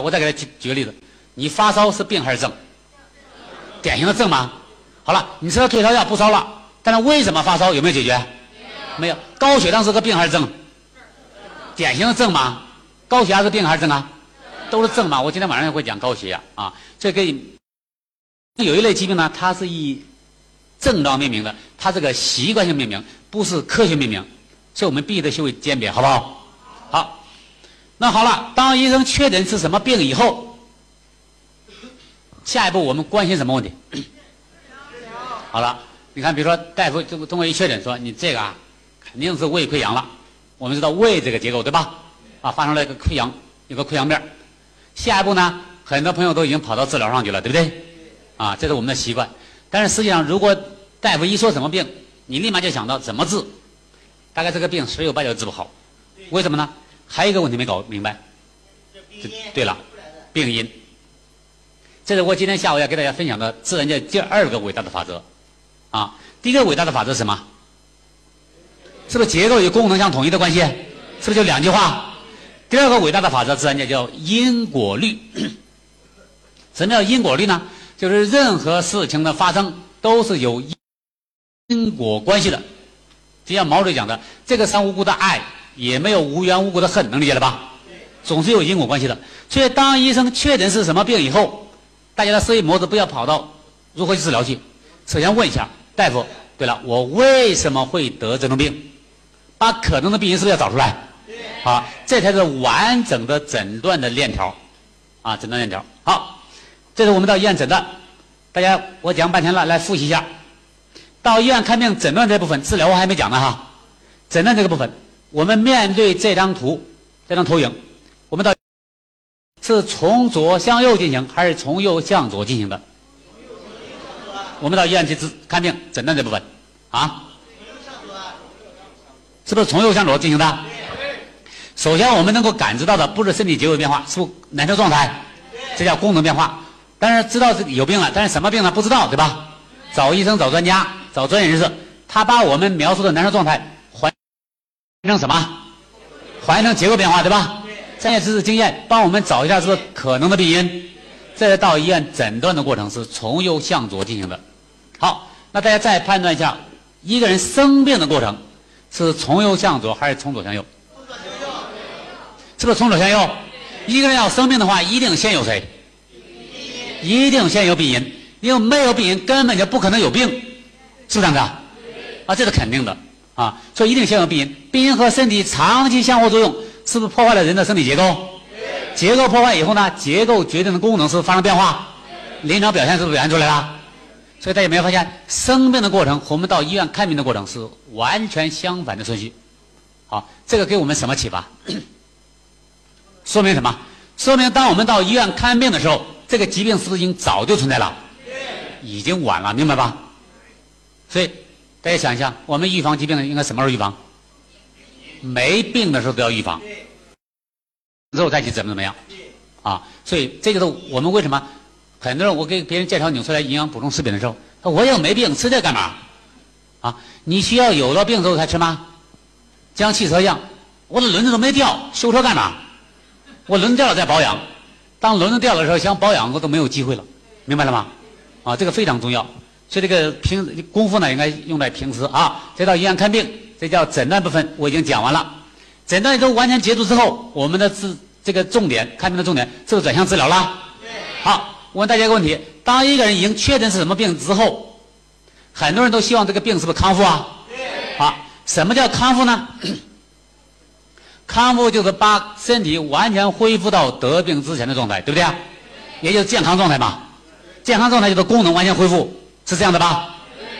我再给他举举个例子，你发烧是病还是症？典型的症吗？好了，你吃了退烧药不烧了，但是为什么发烧？有没有解决？没有。高血糖是个病还是症？典型的症吗？高血压是病还是症啊？都是症嘛。我今天晚上也会讲高血压啊。这跟有一类疾病呢，它是以症状命名的，它这个习惯性命名，不是科学命名，所以我们必须得学会鉴别，好不好？好。那好了，当医生确诊是什么病以后，下一步我们关心什么问题？好了，你看，比如说大夫通通过一确诊说你这个啊，肯定是胃溃疡了。我们知道胃这个结构对吧？啊，发生了一个溃疡，有个溃疡面。下一步呢，很多朋友都已经跑到治疗上去了，对不对？啊，这是我们的习惯。但是实际上，如果大夫一说什么病，你立马就想到怎么治，大概这个病十有八九治不好。为什么呢？还有一个问题没搞明白，对了，病因，这是我今天下午要给大家分享的自然界第二个伟大的法则，啊，第一个伟大的法则是什么？是不是结构与功能相统一的关系？是不是就两句话？第二个伟大的法则自然界叫因果律。什么叫因果律呢？就是任何事情的发生都是有因果关系的，就像毛主席讲的，这个三无辜的爱。也没有无缘无故的恨，能理解了吧？总是有因果关系的。所以，当医生确诊是什么病以后，大家的思维模式不要跑到如何去治疗去，首先问一下大夫：对了，我为什么会得这种病？把可能的病因是不是要找出来？好，这才是完整的诊断的链条啊！诊断链条。好，这是我们到医院诊断。大家，我讲半天了，来复习一下。到医院看病诊断这部分，治疗我还没讲呢哈。诊断这个部分。我们面对这张图，这张投影，我们到是从左向右进行，还是从右向左进行的？我们到医院去治看病诊断这部分，啊？是不是从右向左进行的？首先，我们能够感知到的不是身体结构变化，是不难受状态，这叫功能变化。但是知道是有病了，但是什么病呢？不知道，对吧？找医生，找专家，找专业人士，他把我们描述的难受状态。变成什么？还原成结构变化，对吧？专业知识经验帮我们找一下这个可能的病因。这到医院诊断的过程是从右向左进行的。好，那大家再判断一下，一个人生病的过程是从右向左还是从左向右？是不是从左向右？一个人要生病的话，一定先有谁？一定先有病因，因为没有病因根本就不可能有病，是不是这样子？啊，这是肯定的。啊，所以一定先有病因，病因和身体长期相互作用，是不是破坏了人的身体结构？结构破坏以后呢，结构决定的功能是不是发生变化？临床表现是不是表现出来了？所以大家有没有发现，生病的过程和我们到医院看病的过程是完全相反的顺序？好，这个给我们什么启发？说明什么？说明当我们到医院看病的时候，这个疾病是不是已经早就存在了？已经晚了，明白吧？所以。大家想一下，我们预防疾病应该什么时候预防？没病的时候都要预防，之后再去怎么怎么样？啊，所以这就是我们为什么很多人我给别人介绍纽崔莱营养补充食品的时候，我又没病，吃这干嘛？啊，你需要有了病之后才吃吗？像汽车一样，我的轮子都没掉，修车干嘛？我轮子掉了再保养，当轮子掉的时候想保养我都没有机会了，明白了吗？啊，这个非常重要。所以这个平功夫呢，应该用在平时啊。再到医院看病，这叫诊断部分，我已经讲完了。诊断都完全结束之后，我们的治这个重点看病的重点是不是转向治疗了？好，问大家一个问题：当一个人已经确诊是什么病之后，很多人都希望这个病是不是康复啊？好，什么叫康复呢？康复就是把身体完全恢复到得病之前的状态，对不对啊？也就是健康状态嘛。健康状态就是功能完全恢复。是这样的吧？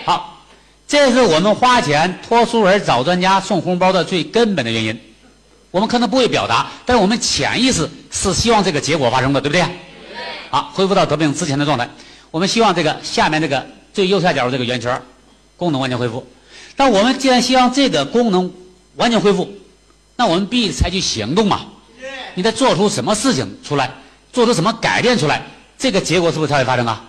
好，这是我们花钱托书人找专家送红包的最根本的原因。我们可能不会表达，但是我们潜意识是希望这个结果发生的，对不对？好，恢复到得病之前的状态。我们希望这个下面这个最右下角这个圆圈功能完全恢复。但我们既然希望这个功能完全恢复，那我们必须采取行动嘛？你得做出什么事情出来，做出什么改变出来，这个结果是不是才会发生啊？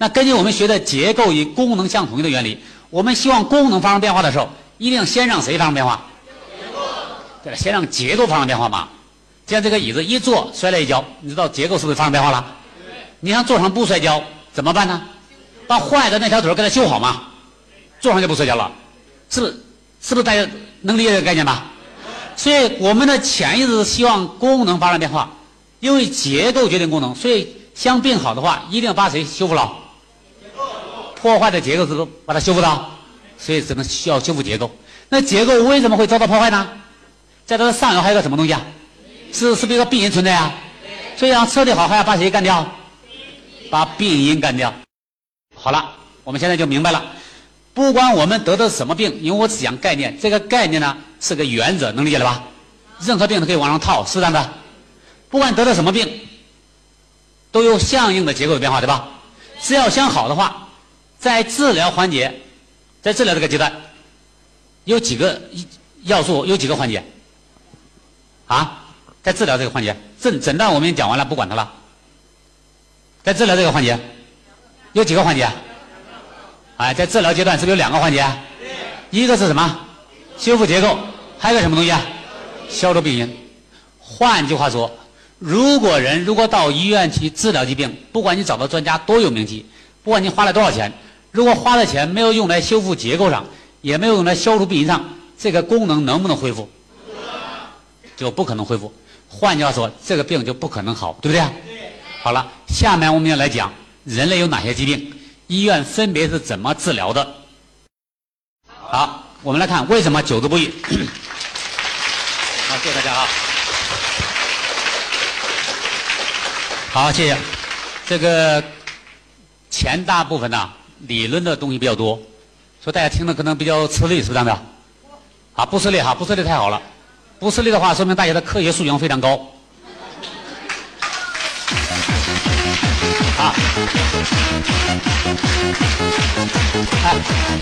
那根据我们学的结构与功能相统一的原理，我们希望功能发生变化的时候，一定先让谁发生变化？对了，先让结构发生变化嘛。就像这个椅子一坐摔了一跤，你知道结构是不是发生变化了？你想坐上不摔跤怎么办呢？把坏的那条腿给它修好嘛，坐上就不摔跤了，是不是？是不是大家能理解这个概念吧？所以我们的潜意识希望功能发生变化，因为结构决定功能，所以相病好的话，一定要把谁修复了？破坏的结构是不把它修复到？所以只能需要修复结构。那结构为什么会遭到破坏呢？在它的上游还有个什么东西啊？是是不是一个病因存在啊？所以要彻底好，还要把谁干掉？把病因干掉。好了，我们现在就明白了。不管我们得的是什么病，因为我只讲概念，这个概念呢是个原则，能理解了吧？任何病都可以往上套，是这样的。不管得的什么病，都有相应的结构的变化，对吧？只要想好的话，在治疗环节，在治疗这个阶段，有几个要素，有几个环节啊？在治疗这个环节，诊诊断我们讲完了，不管它了。在治疗这个环节，有几个环节？哎，在治疗阶段是不是有两个环节？一个是什么？修复结构，还有个什么东西啊？消除病因。换句话说，如果人如果到医院去治疗疾病，不管你找的专家多有名气，不管你花了多少钱，如果花的钱没有用来修复结构上，也没有用来消除病因上，这个功能能不能恢复？就不可能恢复。换句话说，这个病就不可能好，对不对？好了，下面我们要来讲人类有哪些疾病。医院分别是怎么治疗的？好，我们来看为什么久治不愈。好，谢谢大家啊。好，谢谢。这个前大部分呢，理论的东西比较多，所以大家听的可能比较吃力，是不是这样的？啊，不吃力哈，不吃力太好了。不吃力的话，说明大家的科学素养非常高。啊！哎，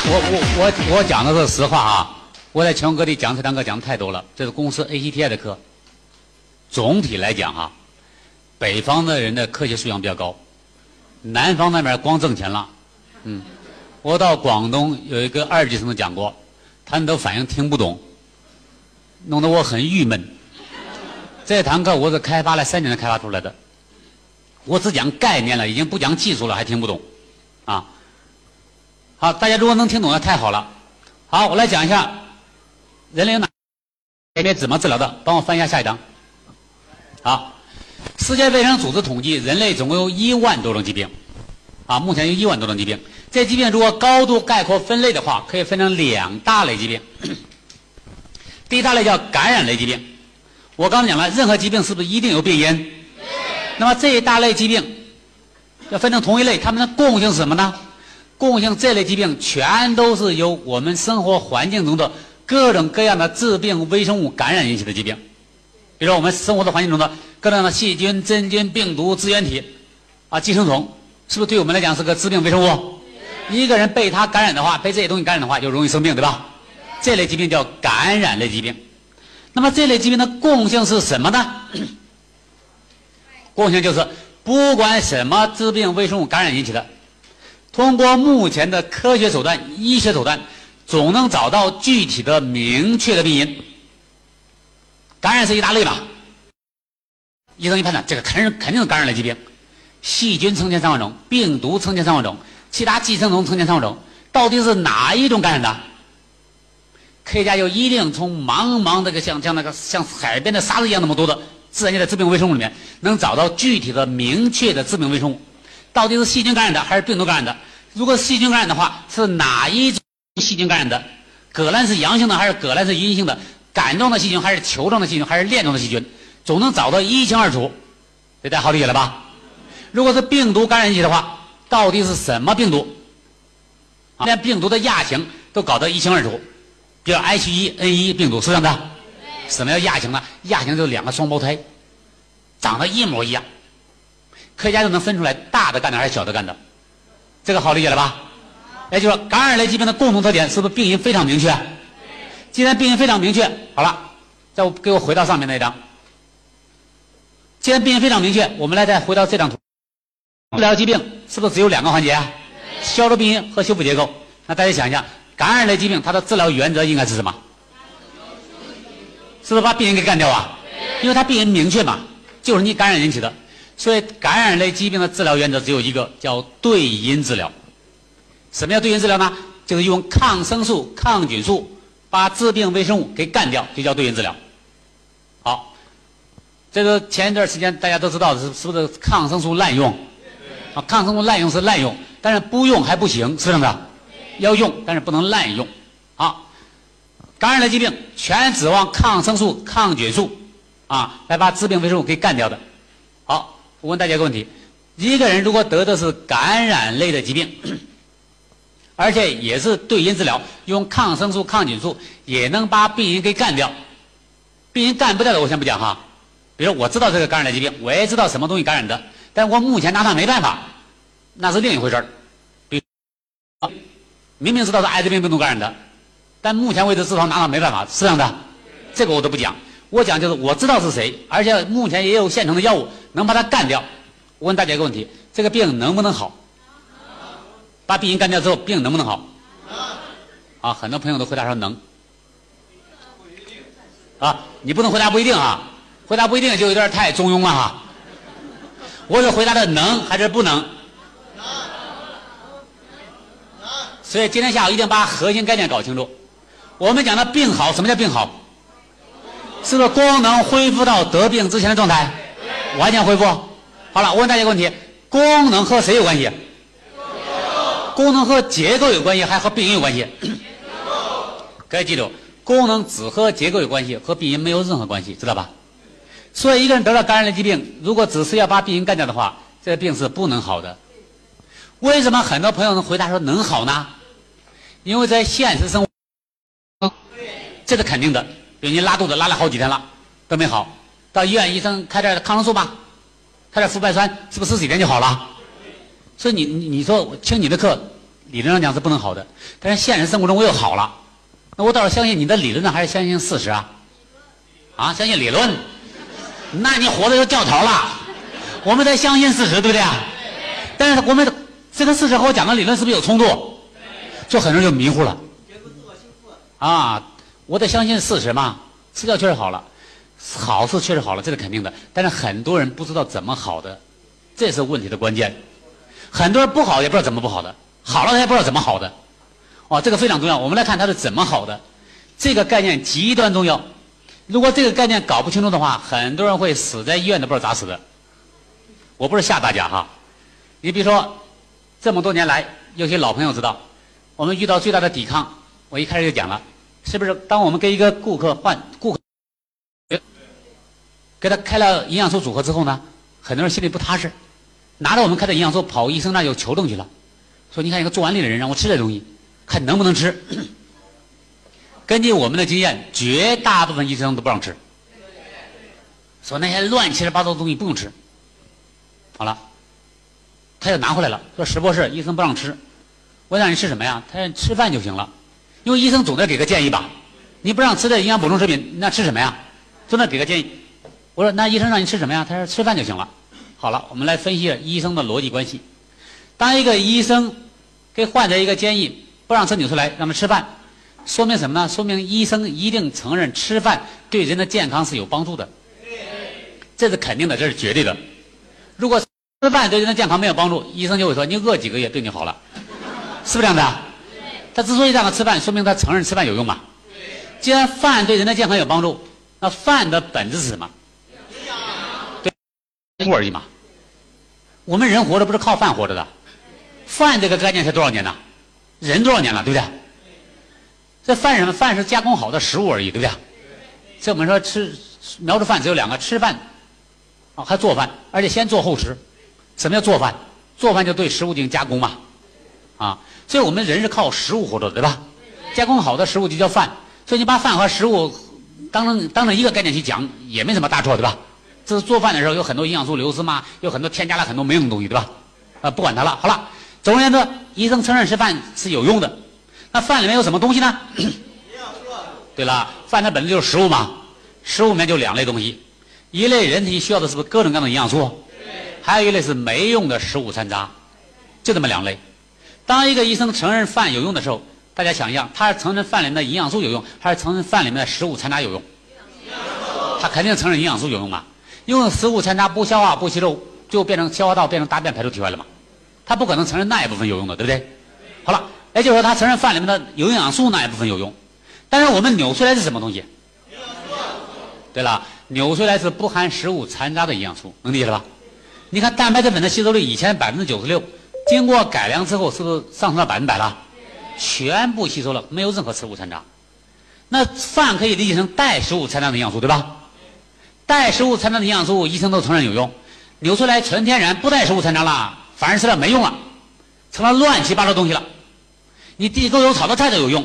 我我我我讲的是实话啊！我在全国各地讲这堂课讲的太多了，这是公司 ACTI 的课。总体来讲啊，北方的人的科学素养比较高，南方那边光挣钱了。嗯，我到广东有一个二级生的讲过，他们都反映听不懂，弄得我很郁闷。这堂课我是开发了三年才开发出来的。我只讲概念了，已经不讲技术了，还听不懂，啊！好，大家如果能听懂，那太好了。好，我来讲一下人类有哪分别怎么治疗的，帮我翻一下下一张。好，世界卫生组织统计，人类总共有一万多种疾病，啊，目前有一万多种疾病。这疾病如果高度概括分类的话，可以分成两大类疾病。第一大类叫感染类疾病。我刚才讲了，任何疾病是不是一定有病因？那么这一大类疾病要分成同一类，它们的共性是什么呢？共性这类疾病全都是由我们生活环境中的各种各样的致病微生物感染引起的疾病。比如说我们生活的环境中的各种样的细菌、真菌、病毒、支原体啊、寄生虫，是不是对我们来讲是个致病微生物？一个人被它感染的话，被这些东西感染的话，就容易生病，对吧？这类疾病叫感染类疾病。那么这类疾病的共性是什么呢？共性就是，不管什么致病微生物感染引起的，通过目前的科学手段、医学手段，总能找到具体的、明确的病因。感染是一大类吧？医生一判断，这个肯定肯定是感染类疾病，细菌成千上万种，病毒成千上万种，其他寄生虫成千上万种，到底是哪一种感染的？科学家就一定从茫茫这个像像那个像海边的沙子一样那么多的。自然界的致病微生物里面，能找到具体的、明确的致病微生物，到底是细菌感染的还是病毒感染的？如果细菌感染的话，是哪一种细菌感染的？革兰是阳性的还是革兰是阴性的？杆状的细菌还是球状的细菌还是链状的细菌？总能找到一清二楚，这大家好理解了吧？如果是病毒感染引起的话，到底是什么病毒？连病毒的亚型都搞得一清二楚，比如 H1N1 病毒是这样的。什么叫亚型呢？亚型就是两个双胞胎，长得一模一样，科学家就能分出来大的干的还是小的干的，这个好理解了吧？也就是说，感染类疾病的共同特点是不是病因非常明确？既然病因非常明确，好了，再给我回到上面那一张。既然病因非常明确，我们来再回到这张图。治疗疾病是不是只有两个环节啊？消除病因和修复结构。那大家想一下，感染类疾病它的治疗原则应该是什么？是不是把病人给干掉啊？因为它病因明确嘛，就是你感染引起的。所以感染类疾病的治疗原则只有一个，叫对因治疗。什么叫对因治疗呢？就是用抗生素、抗菌素把致病微生物给干掉，就叫对因治疗。好，这个前一段时间大家都知道是是不是抗生素滥用？抗生素滥用是滥用，但是不用还不行，是不是？要用，但是不能滥用。好，感染类疾病全指望抗生素、抗菌素啊来把致病微生物给干掉的。好。我问大家一个问题：一个人如果得的是感染类的疾病，而且也是对因治疗，用抗生素、抗菌素也能把病因给干掉。病因干不掉的，我先不讲哈。比如我知道这个感染类疾病，我也知道什么东西感染的，但我目前拿它没办法，那是另一回事儿。比，明明知道是艾滋病病毒感染的，但目前为止治疗拿它没办法，是这样的。这个我都不讲。我讲就是我知道是谁，而且目前也有现成的药物能把它干掉。我问大家一个问题：这个病能不能好？把病因干掉之后，病能不能好？啊，很多朋友都回答说能。啊，你不能回答不一定啊，回答不一定就有点太中庸了哈。我是回答的能还是不能？能所以今天下午一定把核心概念搞清楚。我们讲的病好，什么叫病好？是不是功能恢复到得病之前的状态？完全恢复。好了，我问大家一个问题：功能和谁有关系？功能和结构有关系，还和病因有关系？各位记住，功能只和结构有关系，和病因没有任何关系，知道吧？所以一个人得了感染类疾病，如果只是要把病因干掉的话，这个病是不能好的。为什么很多朋友能回答说能好呢？因为在现实生活，这是肯定的。比如你拉肚子拉了好几天了，都没好，到医院医生开点抗生素吧，开点氟哌酸，是不是十几天就好了？所以你你你说听你的课，理论上讲是不能好的，但是现实生活中我又好了，那我倒是相信你的理论呢，还是相信事实啊？啊，相信理论，那你活的就掉头了。我们得相信事实，对不对啊？但是我们这个事实和我讲的理论是不是有冲突？就很多人就迷糊了。啊。我得相信事实嘛，吃药确实好了，好是确实好了，这是肯定的。但是很多人不知道怎么好的，这是问题的关键。很多人不好也不知道怎么不好的，好了他也不知道怎么好的。哦，这个非常重要。我们来看他是怎么好的，这个概念极端重要。如果这个概念搞不清楚的话，很多人会死在医院都不知道咋死的。我不是吓大家哈，你比如说这么多年来，有些老朋友知道，我们遇到最大的抵抗，我一开始就讲了。是不是？当我们给一个顾客换顾客，给他开了营养素组合之后呢，很多人心里不踏实，拿着我们开的营养素跑医生那就求证去了，说你看一个做完例的人让我吃这东西，看能不能吃。根据我们的经验，绝大部分医生都不让吃，说那些乱七八糟的东西不用吃。好了，他又拿回来了，说石博士，医生不让吃，我让你吃什么呀？他说吃饭就行了。因为医生总得给个建议吧，你不让吃的营养补充食品，那吃什么呀？总得给个建议。我说那医生让你吃什么呀？他说吃饭就行了。好了，我们来分析一下医生的逻辑关系。当一个医生给患者一个建议，不让吃纽崔莱，让他吃饭，说明什么呢？说明医生一定承认吃饭对人的健康是有帮助的。这是肯定的，这是绝对的。如果吃饭对人的健康没有帮助，医生就会说你饿几个月对你好了，是不是这样的？他之所以让他吃饭，说明他承认吃饭有用嘛？既然饭对人的健康有帮助，那饭的本质是什么？对，物而已嘛。我们人活着不是靠饭活着的，饭这个概念才多少年呢？人多少年了，对不对？这饭什么？饭是加工好的食物而已，对不对？所以我们说吃描述饭只有两个：吃饭啊，还做饭，而且先做后吃。什么叫做饭？做饭就对食物进行加工嘛，啊。所以我们人是靠食物活着的，对吧？加工好的食物就叫饭。所以你把饭和食物当成当成一个概念去讲，也没什么大错，对吧？这是做饭的时候有很多营养素流失嘛，有很多添加了很多没用的东西，对吧？啊，不管它了。好了，总而言之，医生承认吃饭是有用的。那饭里面有什么东西呢？营养素。对了，饭它本身就是食物嘛，食物里面就两类东西，一类人体需要的是不是各种各样的营养素？还有一类是没用的食物残渣，就这么两类。当一个医生承认饭有用的时候，大家想一下，他是承认饭里面的营养素有用，还是承认饭里面的食物残渣有用？他肯定承认营养素有用嘛，因为食物残渣不消化不吸收，就变成消化道变成大便排出体外了嘛，他不可能承认那一部分有用的，对不对？好了，也就是说他承认饭里面的有营养素那一部分有用，但是我们扭出来是什么东西？对了，扭出来是不含食物残渣的营养素，能理解了吧？你看蛋白质粉的吸收率以前百分之九十六，经过改良之后是不是上升到百分百了？全部吸收了，没有任何食物残渣。那饭可以理解成带食物残渣的营养素，对吧？带食物残渣的营养素，医生都承认有用。扭出来纯天然不带食物残渣了，反而吃了没用了，成了乱七八糟东西了。你地沟油炒的菜都有用，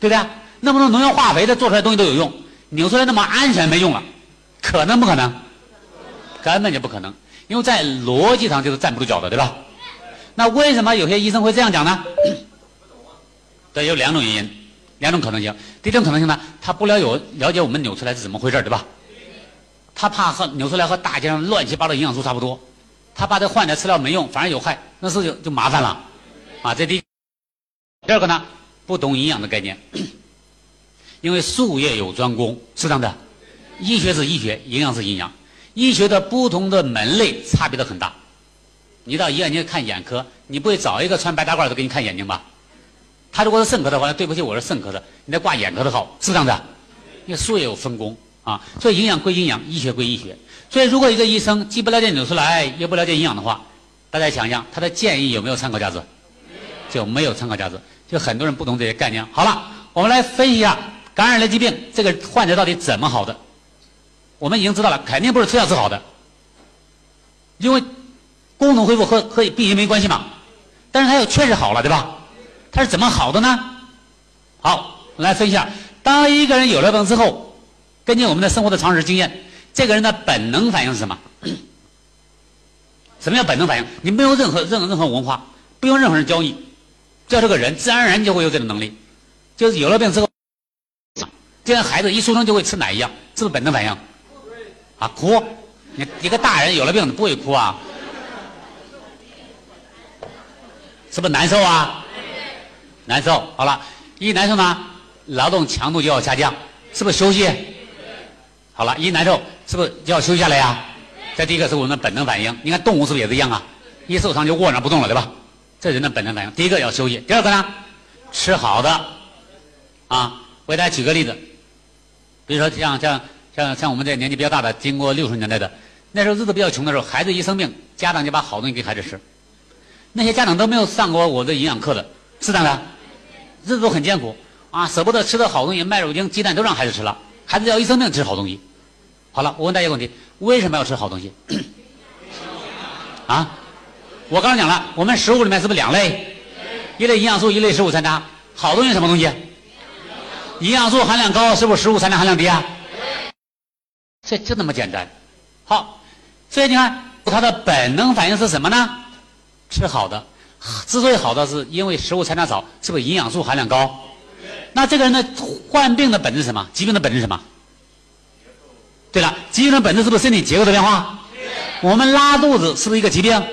对不对？那么多农药化肥的做出来东西都有用，扭出来那么安全没用了，可能不可能？根本就不可能，因为在逻辑上就是站不住脚的，对吧？那为什么有些医生会这样讲呢？对，有两种原因，两种可能性。第一种可能性呢，他不了解了解我们扭出来是怎么回事，对吧？他怕和扭出来和大街上乱七八糟营养素差不多，他怕这患者吃了没用，反而有害，那是就就麻烦了，啊，这第一。第二个呢，不懂营养的概念，因为术业有专攻，是这样的，医学是医学，营养是营养，医学的不同的门类差别的很大。你到医院去看眼科，你不会找一个穿白大褂的给你看眼睛吧？他如果是肾科的话，对不起，我是肾科的，你得挂眼科的号，是这样的。因为术业有分工啊，所以营养归营养，医学归医学。所以如果一个医生既不了解纽崔莱，也不了解营养的话，大家想想，他的建议有没有参考价值？就没有参考价值。就很多人不懂这些概念。好了，我们来分析一下感染类疾病这个患者到底怎么好的。我们已经知道了，肯定不是吃药治好的，因为功能恢复和和病因没关系嘛。但是他又确实好了，对吧？他是怎么好的呢？好，我们来分析一下。当一个人有了病之后，根据我们的生活的常识经验，这个人的本能反应是什么？什么叫本能反应？你没有任何任何任何文化，不用任何人教你，要这个人自然而然就会有这种能力。就是有了病之后，就像孩子一出生就会吃奶一样，是不是本能反应？啊，哭！你一个大人有了病不会哭啊？是不是难受啊？难受，好了，一难受呢，劳动强度就要下降，是不是休息？好了，一难受，是不是就要休息下来呀？这第一个是我们的本能反应。你看动物是不是也是一样啊？一受伤就卧那不动了，对吧？这人的本能反应。第一个要休息，第二个呢，吃好的。啊，我给大家举个例子，比如说像像像像我们这年纪比较大的，经过六十年代的，那时候日子比较穷的时候，孩子一生病，家长就把好东西给孩子吃。那些家长都没有上过我的营养课的，是这样的。日子都很艰苦啊，舍不得吃的好东西，麦乳精、鸡蛋都让孩子吃了。孩子要一生病吃好东西。好了，我问大家一个问题：为什么要吃好东西？啊？我刚刚讲了，我们食物里面是不是两类？一类营养素，一类食物残渣。好东西什么东西？营养素含量高，是不是食物残渣含量低啊？这就那么简单。好，所以你看，它的本能反应是什么呢？吃好的。之所以好的是因为食物残渣少，是不是营养素含量高？那这个人的患病的本质是什么？疾病的本质是什么？对了，疾病的本质是不是身体结构的变化？我们拉肚子是不是一个疾病？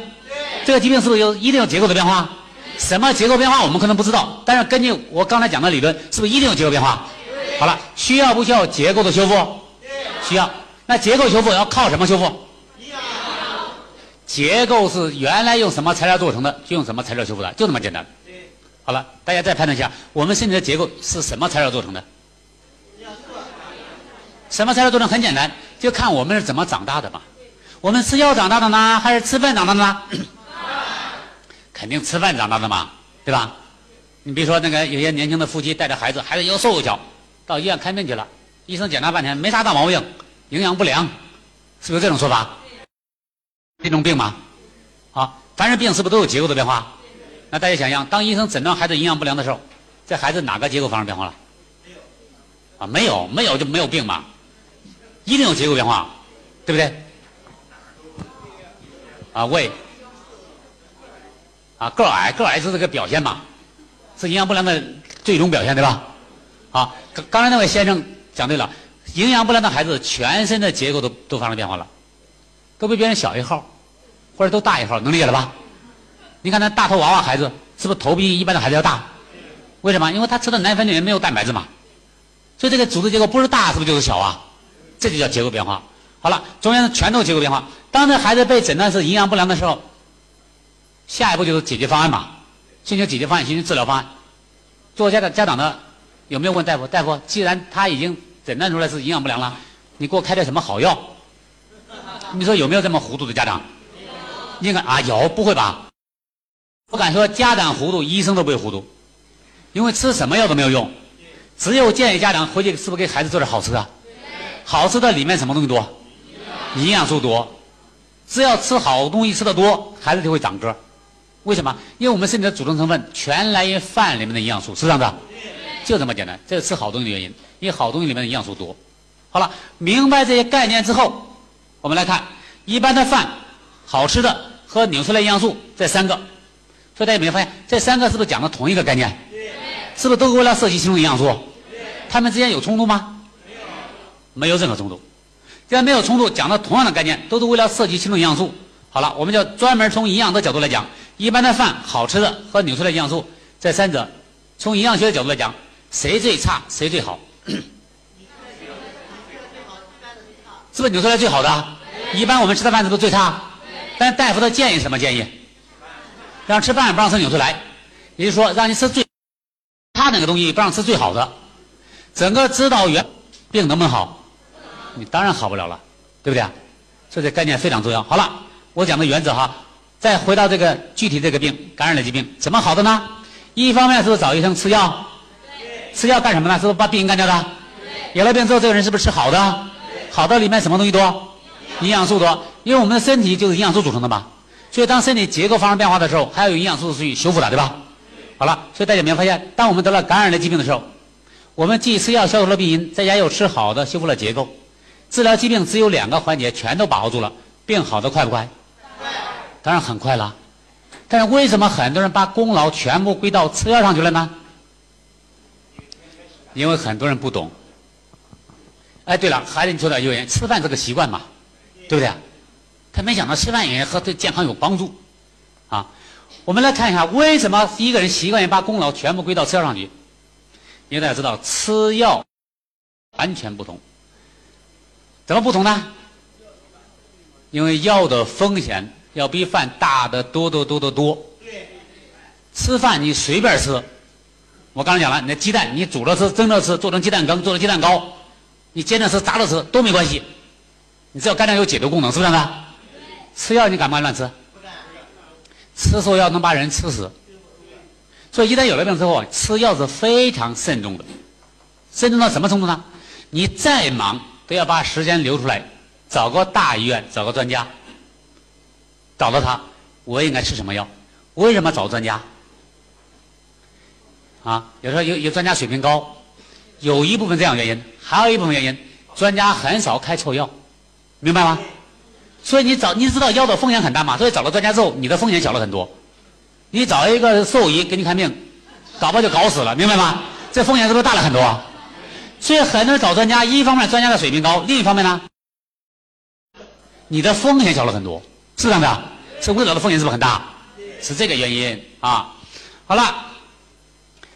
这个疾病是不是有一定有结构的变化？什么结构变化我们可能不知道，但是根据我刚才讲的理论，是不是一定有结构变化？好了，需要不需要结构的修复？需要。那结构修复要靠什么修复？结构是原来用什么材料做成的，就用什么材料修复的，就这么简单。好了，大家再判断一下，我们身体的结构是什么材料做成的？什么材料做成？很简单，就看我们是怎么长大的嘛。我们吃药长大的呢，还是吃饭长大的呢？肯定吃饭长大的嘛，对吧？你比如说那个有些年轻的夫妻带着孩子，孩子又瘦又小，到医院看病去了，医生检查半天没啥大毛病，营养不良，是不是这种说法？这种病吗？好，凡是病是不是都有结构的变化？那大家想想，当医生诊断孩子营养不良的时候，这孩子哪个结构发生变化了？啊，没有，没有就没有病嘛，一定有结构变化，对不对？啊，胃，啊，个矮，个矮是这个表现嘛，是营养不良的最终表现，对吧？好，刚刚才那位先生讲对了，营养不良的孩子全身的结构都都发生变化了。都比别人小一号，或者都大一号，能理解了吧？你看那大头娃娃孩子，是不是头比一般的孩子要大？为什么？因为他吃的奶粉里面没有蛋白质嘛。所以这个组织结构不是大，是不是就是小啊？这就叫结构变化。好了，中间的全都结构变化。当这孩子被诊断是营养不良的时候，下一步就是解决方案嘛，寻求解决方案，寻求治疗方案。做家长家长的有没有问大夫？大夫，既然他已经诊断出来是营养不良了，你给我开点什么好药？你说有没有这么糊涂的家长？应该啊，有不会吧？我敢说家长糊涂，医生都不会糊涂，因为吃什么药都没有用，只有建议家长回去是不是给孩子做点好吃的？好吃的里面什么东西多？营养素多。只要吃好东西吃的多，孩子就会长个。为什么？因为我们身体的组成成分全来源于饭里面的营养素，是这样的，就这么简单。这是吃好东西的原因，因为好东西里面的营养素多。好了，明白这些概念之后，我们来看一般的饭、好吃的和纽崔莱营养素这三个。所以大家有没有发现，这三个是不是讲的同一个概念？是不是都为了涉及其中营养素？它们之间有冲突吗？没有任何冲突。既然没有冲突，讲的同样的概念，都是为了涉及其中营养素。好了，我们就专门从营养的角度来讲，一般的饭、好吃的和纽崔莱营养素这三者，从营养学的角度来讲，谁最差，谁最好？是不是纽崔莱最好的？一般我们吃的饭是不是最差？但大夫的建议是什么建议？让吃饭不让吃纽崔莱，也就是说让你吃最差那个东西，不让吃最好的。整个指导原病能不能好？你当然好不了了，对不对啊？所以这概念非常重要。好了，我讲的原则哈，再回到这个具体这个病，感染的疾病怎么好的呢？一方面是不是找医生吃药？吃药干什么呢？是不是把病干掉的？有了病之后，这个人是不是吃好的？好的里面什么东西多？营养素多，因为我们的身体就是营养素组成的嘛。所以当身体结构发生变化的时候，还要有营养素是去修复的，对吧？好了，所以大家有没有发现，当我们得了感染类疾病的时候，我们既吃药消除了病因，在家又吃好的修复了结构。治疗疾病只有两个环节，全都把握住了，病好的快不快？当然很快了。但是为什么很多人把功劳全部归到吃药上去了呢？因为很多人不懂。哎，对了，孩子你说的有人吃饭这个习惯嘛，对不对？他没想到吃饭也和对健康有帮助，啊。我们来看一下，为什么一个人习惯于把功劳全部归到吃药上去？因为大家知道，吃药完全不同。怎么不同呢？因为药的风险要比饭大得多得多得多。吃饭你随便吃，我刚才讲了，你的鸡蛋你煮着吃、蒸着吃、做成鸡蛋羹、做成鸡蛋糕，你煎着吃、炸着吃都没关系。你只要肝脏有解毒功能，是不是这样的？吃药你敢不敢乱吃？吃错药能把人吃死。所以一旦有了病之后啊，吃药是非常慎重的。慎重到什么程度呢？你再忙。都要把时间留出来，找个大医院，找个专家，找到他，我应该吃什么药？为什么找专家？啊，有时候有有专家水平高，有一部分这样原因，还有一部分原因，专家很少开错药，明白吗？所以你找你知道药的风险很大嘛？所以找了专家之后，你的风险小了很多。你找一个兽医给你看病，搞不好就搞死了，明白吗？这风险是不是大了很多？所以很多人找专家，一方面专家的水平高，另一方面呢，你的风险小了很多，是这样的，吃胃老的风险是不是很大？是这个原因啊。好了，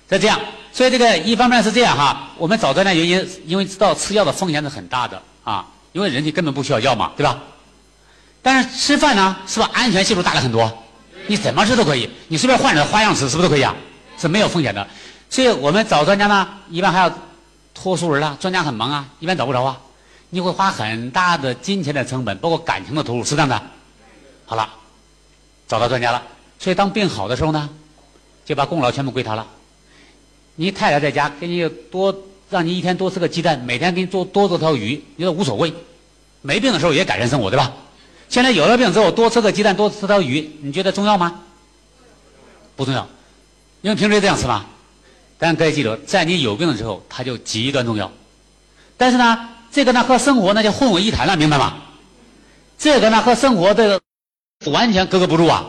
再这样，所以这个一方面是这样哈，我们找专家原因，因为知道吃药的风险是很大的啊，因为人体根本不需要药嘛，对吧？但是吃饭呢，是不是安全系数大了很多？你怎么吃都可以，你随便换着花样吃，是不是都可以啊？是没有风险的。所以我们找专家呢，一般还要。托熟人啊，专家很忙啊，一般找不着啊。你会花很大的金钱的成本，包括感情的投入，是这样的。好了，找到专家了，所以当病好的时候呢，就把功劳全部归他了。你太太在家给你多，让你一天多吃个鸡蛋，每天给你做多做条鱼，你说无所谓。没病的时候也改善生活，对吧？现在有了病之后，多吃个鸡蛋，多吃条鱼，你觉得重要吗？不重要，因为平时这样吃嘛。但各位记住，在你有病的时候，它就极端重要。但是呢，这个呢和生活那就混为一谈了，明白吗？这个呢和生活这个完全格格不入啊！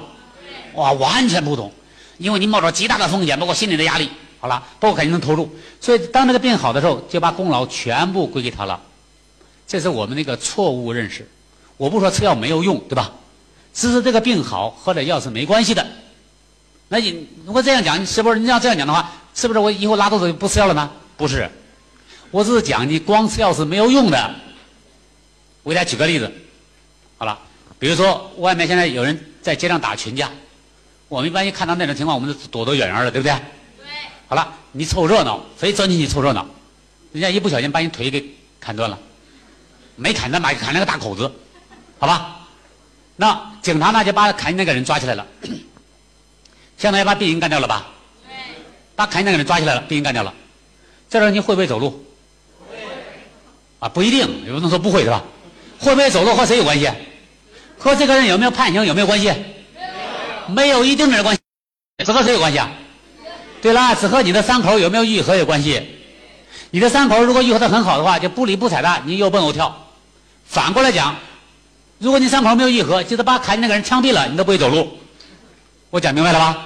哇，完全不同。因为你冒着极大的风险，包括心理的压力，好了，包括感情的投入。所以当这个病好的时候，就把功劳全部归给他了。这是我们那个错误认识。我不说吃药没有用，对吧？只是这个病好，喝点药是没关系的。那你如果这样讲，是不是你要这样讲的话？是不是我以后拉肚子就不吃药了呢？不是，我只是讲你光吃药是没有用的，我给大家举个例子，好了，比如说外面现在有人在街上打群架，我们一般一看到那种情况，我们就躲得远远的，对不对？对。好了，你凑热闹，非钻进去凑热闹，人家一不小心把你腿给砍断了，没砍断吧，砍了个大口子，好吧？那警察呢就把砍你那个人抓起来了，相当于把病人干掉了吧？对。把砍你那个人抓起来了，病人干掉了，这时候你会不会走路？会。啊，不一定，有不能说不会是吧？会不会走路和谁有关系？和这个人有没有判刑有没有关系？没有没有一丁点关系。只和谁有关系啊？对了，只和你的伤口有没有愈合有关系。你的伤口如果愈合的很好的话，就不理不睬的，你又蹦又跳。反过来讲，如果你伤口没有愈合，就是把砍你那个人枪毙了，你都不会走路。我讲明白了吧？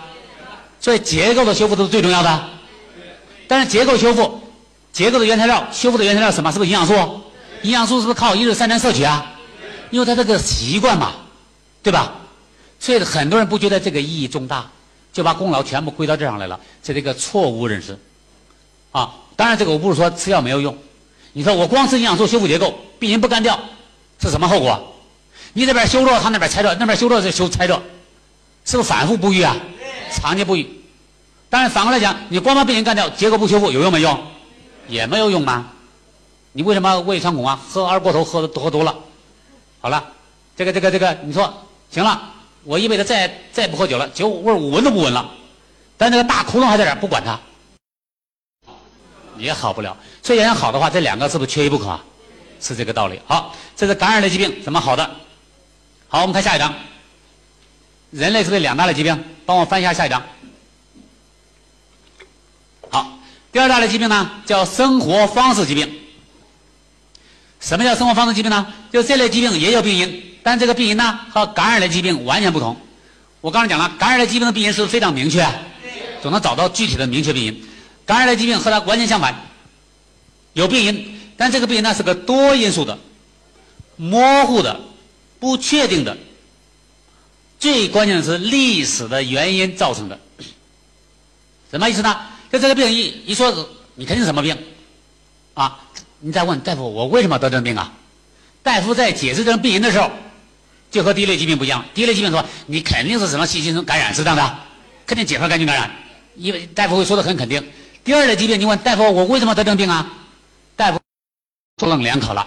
所以结构的修复都是最重要的。但是结构修复，结构的原材料修复的原材料什么？是不是营养素？营养素是不是靠一日三餐摄取啊？因为他这个习惯嘛，对吧？所以很多人不觉得这个意义重大，就把功劳全部归到这上来了，这是一个错误认识。啊，当然这个我不是说吃药没有用。你说我光吃营养素修复结构，病人不干掉，是什么后果？你这边修热，他那边拆热，那边修热再修拆热，是不是反复不愈啊？长期不愈。当然反过来讲，你光把病人干掉，结构不修复有用没用？也没有用吗？你为什么胃穿孔啊？喝二锅头喝喝多了，好了，这个这个这个，你说行了，我一辈子再再不喝酒了，酒味我闻都不闻了，但那个大窟窿还在这儿，不管它，也好不了。所以要想好的话，这两个是不是缺一不可？是这个道理。好，这是感染类疾病怎么好的？好，我们看下一章。人类是不是两大类疾病？帮我翻一下下一章。好，第二大类疾病呢，叫生活方式疾病。什么叫生活方式疾病呢？就这类疾病也有病因，但这个病因呢和感染类疾病完全不同。我刚才讲了，感染类疾病的病因是非常明确，总能找到具体的明确病因。感染类疾病和它完全相反，有病因，但这个病因呢是个多因素的、模糊的、不确定的，最关键的是历史的原因造成的。什么意思呢？就这个病一一说，你肯定什么病啊？你再问大夫，我为什么得这病啊？大夫在解释这种病因的时候，就和第一类疾病不一样。第一类疾病说你肯定是什么细菌感染，是这样的，肯定结核杆菌感染，因为大夫会说的很肯定。第二类疾病，你问大夫，我为什么得这病啊？大夫模棱两可了。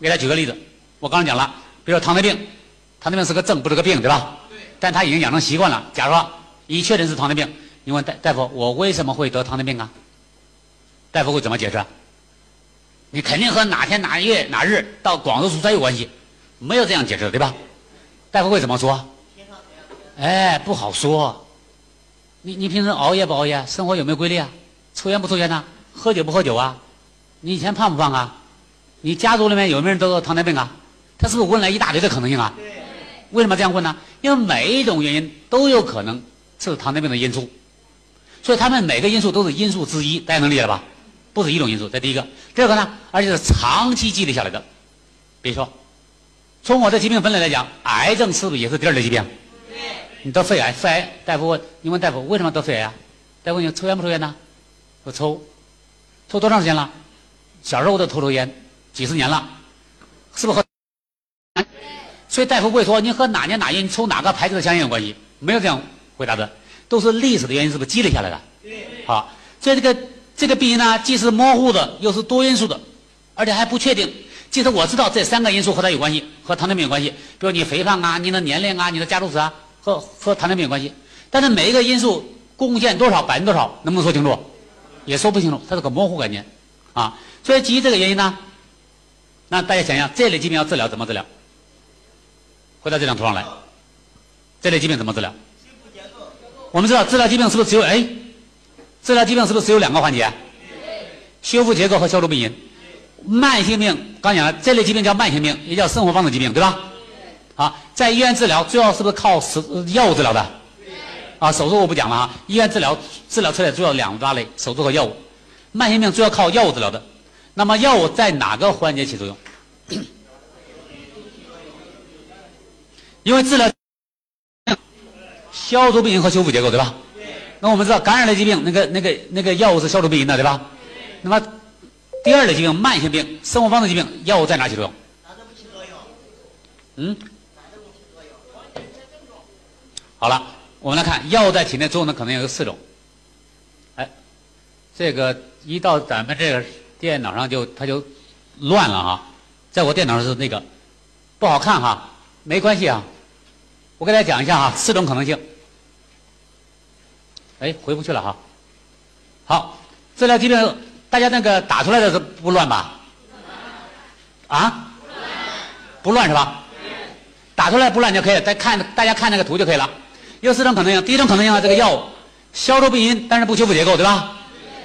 给他举个例子，我刚才讲了，比如说糖尿病，糖尿病是个症，不是个病，对吧？对。但他已经养成习惯了。假如说已确诊是糖尿病，你问大大夫，我为什么会得糖尿病啊？大夫会怎么解释？你肯定和哪天哪月哪日到广州出差有关系，没有这样解释对吧？大夫会怎么说？哎，不好说。你你平时熬夜不熬夜？生活有没有规律啊？抽烟不抽烟呐？喝酒不喝酒啊？你以前胖不胖啊？你家族里面有没有人得过糖尿病啊？他是不是问了一大堆的可能性啊？为什么这样问呢？因为每一种原因都有可能是糖尿病的因素，所以他们每个因素都是因素之一，大家能理解了吧？不是一种因素，这第一个。第二个呢，而且是长期积累下来的。比如说，从我的疾病分类来讲，癌症是不是也是第二类疾病？对。你得肺癌，肺癌，大夫问你问大夫为什么得肺癌啊？大夫问你抽烟不抽烟呢？我抽，抽多长时间了？小时候我都抽抽烟，几十年了，是不是和？所以大夫不会说你和哪年哪月你抽哪个牌子的香烟有关系，没有这样回答的，都是历史的原因，是不是积累下来的？对。好，所以这个。这个病因呢，既是模糊的，又是多因素的，而且还不确定。即使我知道这三个因素和它有关系，和糖尿病有关系，比如你肥胖啊、你的年龄啊、你的家族史啊，和和糖尿病有关系。但是每一个因素贡献多少，百分之多少，能不能说清楚？也说不清楚，它是个模糊概念啊。所以基于这个原因呢，那大家想一想，这类疾病要治疗怎么治疗？回到这张图上来，这类疾病怎么治疗？我们知道治疗疾病是不是只有哎？治疗疾病是不是只有两个环节？修复结构和消除病因。慢性病刚讲了，这类疾病叫慢性病，也叫生活方式疾病，对吧？好，在医院治疗主要是不是靠食药物治疗的？啊，手术我不讲了啊。医院治疗治疗出来主要两大类，手术和药物。慢性病主要靠药物治疗的。那么药物在哪个环节起作用？因为治疗消除病因和修复结构，对吧？那我们知道感染类疾病，那个那个那个药物是消除病因的，对吧？那么第二类疾病，慢性病、生活方式疾病，药物在哪起作用？嗯。好了，我们来看药物在体内作用的可能有四种。哎，这个一到咱们这个电脑上就它就乱了哈，在我电脑上是那个不好看哈，没关系啊，我给大家讲一下哈，四种可能性。哎，回不去了哈。好，治疗疾病，大家那个打出来的不乱吧？啊？不乱是吧？打出来不乱就可以了。再看大家看那个图就可以了。有四种可能性。第一种可能性啊，这个药物消除病因，但是不修复结构，对吧？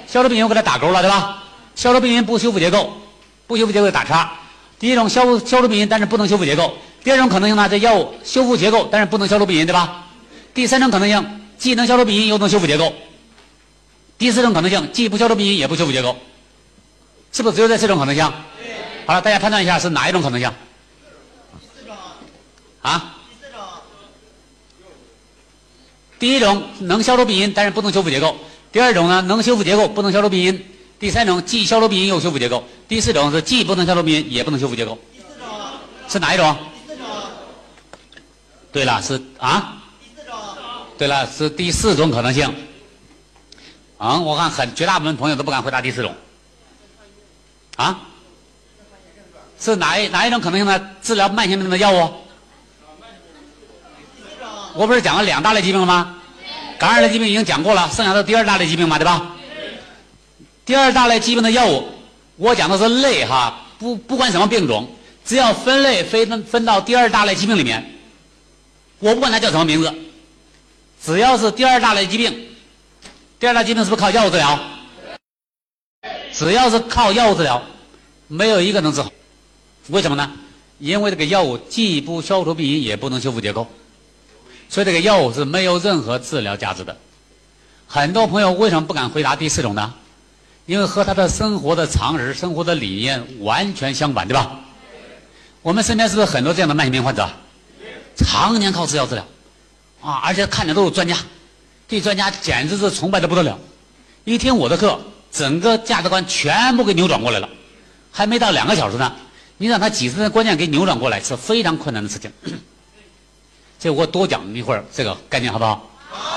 消除病因我给它打勾了，对吧？消除病因不修复结构，不修复结构打叉。第一种消消除病因，但是不能修复结构。第二种可能性呢，这药物修复结构，但是不能消除病因，对吧？第三种可能性，既能消除病因，又能修复结构。第四种可能性，既不消除病因，也不修复结构。是不是只有这四种可能性？好了，大家判断一下是哪一种可能性？啊？第一种能消除病因，但是不能修复结构；第二种呢，能修复结构，不能消除病因；第三种既消除病因又修复结构；第四种是既不能消除病因，也不能修复结构。第四种是哪一种？对了，是啊。对了，是第四种可能性。嗯，我看很绝大部分朋友都不敢回答第四种。啊？是哪一哪一种可能性呢？治疗慢性病的药物？我不是讲了两大类疾病了吗？感染类疾病已经讲过了，剩下的第二大类疾病嘛，对吧？第二大类疾病的药物，我讲的是类哈，不不管什么病种，只要分类分分到第二大类疾病里面，我不管它叫什么名字，只要是第二大类疾病，第二大疾病是不是靠药物治疗？只要是靠药物治疗，没有一个能治好。为什么呢？因为这个药物既不消除病因，也不能修复结构。所以这个药物是没有任何治疗价值的。很多朋友为什么不敢回答第四种呢？因为和他的生活的常识、生活的理念完全相反，对吧？我们身边是不是很多这样的慢性病患者？常年靠吃药治疗，啊，而且看的都是专家，对专家简直是崇拜的不得了。一听我的课，整个价值观全部给扭转过来了。还没到两个小时呢，你让他几十年观念给扭转过来是非常困难的事情。这我多讲一会儿这个概念好不好？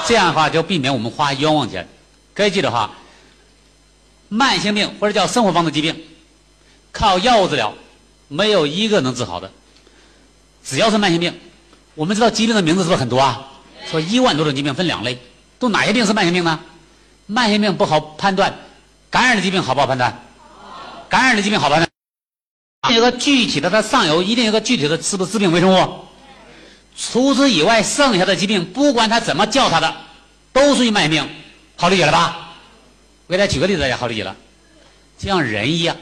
这样的话就避免我们花冤枉钱。该记得哈，慢性病或者叫生活方式疾病，靠药物治疗没有一个能治好的。只要是慢性病，我们知道疾病的名字是不是很多啊？说一万多种疾病分两类，都哪些病是慢性病呢？慢性病不好判断，感染的疾病好不好判断？感染的疾病好判断。有个具体的，它上游一定有个具体的，是不是致病微生物？除此以外，剩下的疾病不管他怎么叫它的，都属于慢性病，好理解了吧？我给大家举个例子，大家好理解了。就像人一样，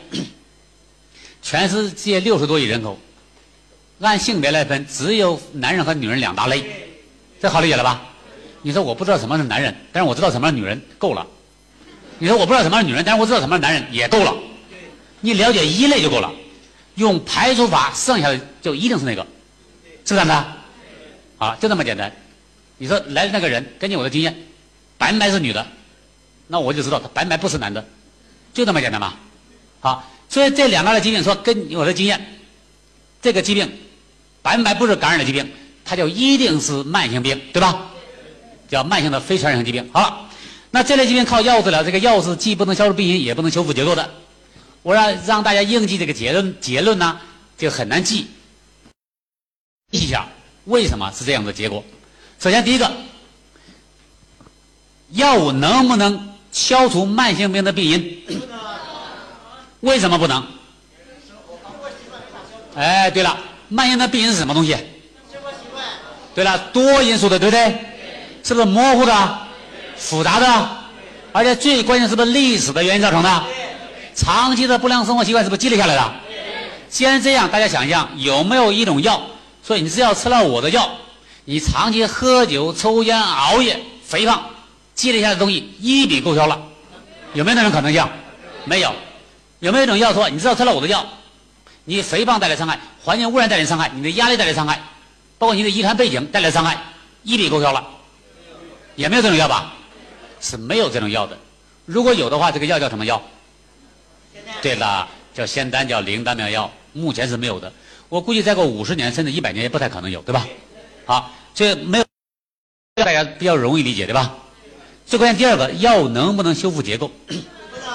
全世界六十多亿人口，按性别来分，只有男人和女人两大类，这好理解了吧？你说我不知道什么是男人，但是我知道什么是女人，够了。你说我不知道什么是女人，但是我知道什么是男人，也够了。你了解一类就够了，用排除法，剩下的就一定是那个，是不是的？啊，就这么简单。你说来的那个人，根据我的经验，白白是女的，那我就知道他白白不是男的，就这么简单嘛。好，所以这两个的疾病，说根据我的经验，这个疾病白白不是感染的疾病，它就一定是慢性病，对吧？叫慢性的非传染性疾病。好了，那这类疾病靠药物治疗，这个药是既不能消除病因，也不能修复结构的。我让让大家应记这个结论，结论呢就很难记，记一下。为什么是这样的结果？首先，第一个，药物能不能消除慢性病的病因？为什么不能？哎，对了，慢性的病因是什么东西？对了，多因素的，对不对？是不是模糊的、复杂的？而且最关键是不是历史的原因造成的？长期的不良生活习惯是不是积累下来的？既然这样，大家想一想，有没有一种药？说你只要吃了我的药，你长期喝酒、抽烟、熬夜、肥胖积累下的东西一笔勾销了，有没有那种可能性？没有。有没有一种药说，你知道吃了我的药，你肥胖带来伤害，环境污染带来伤害，你的压力带来伤害，包括你的遗传背景带来伤害，一笔勾销了？也没有这种药吧？是没有这种药的。如果有的话，这个药叫什么药？对了，叫仙丹，叫灵丹妙药，目前是没有的。我估计再过五十年甚至一百年也不太可能有，对吧？好，这没有大家比较容易理解，对吧？最关键第二个，药物能不能修复结构？不能，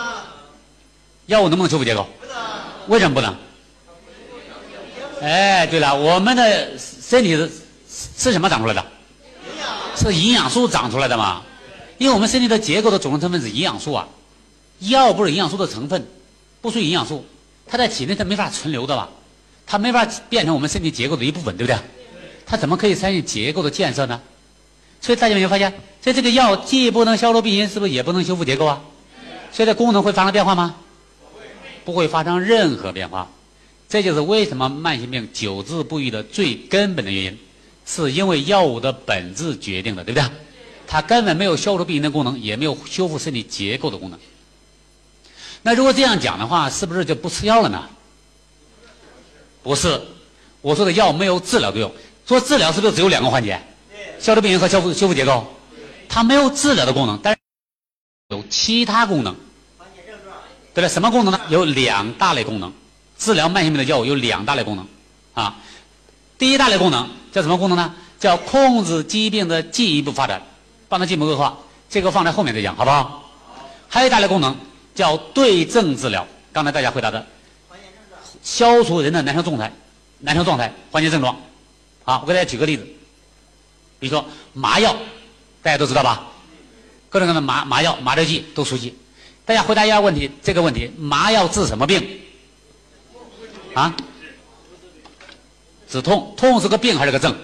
药物能不能修复结构？不能，为什么不能？哎，对了，我们的身体是是什么长出来的？营养是营养素长出来的嘛？因为我们身体的结构的组成成分是营养素啊，药不是营养素的成分，不属于营养素，它在体内它没法存留的吧？它没法变成我们身体结构的一部分，对不对？它怎么可以参与结构的建设呢？所以大家有没有发现，所以这个药既不能消除病因，是不是也不能修复结构啊？所以这功能会发生变化吗？不会发生任何变化。这就是为什么慢性病久治不愈的最根本的原因，是因为药物的本质决定的，对不对？它根本没有消除病因的功能，也没有修复身体结构的功能。那如果这样讲的话，是不是就不吃药了呢？不是，我说的药没有治疗作用。说治疗是不是只有两个环节？消除病因和修复修复结构，它没有治疗的功能，但是有其他功能。对了，什么功能呢？有两大类功能。治疗慢性病的药物有两大类功能，啊，第一大类功能叫什么功能呢？叫控制疾病的进一步发展，帮它进一步恶化。这个放在后面再讲，好不好？还有一大类功能叫对症治疗。刚才大家回答的，消除人的难受状态，难受状态，缓解症状。好，我给大家举个例子，比如说麻药，大家都知道吧？各种各样的麻麻药、麻醉剂都熟悉。大家回答一下问题，这个问题，麻药治什么病？啊？止痛，痛是个病还是个症？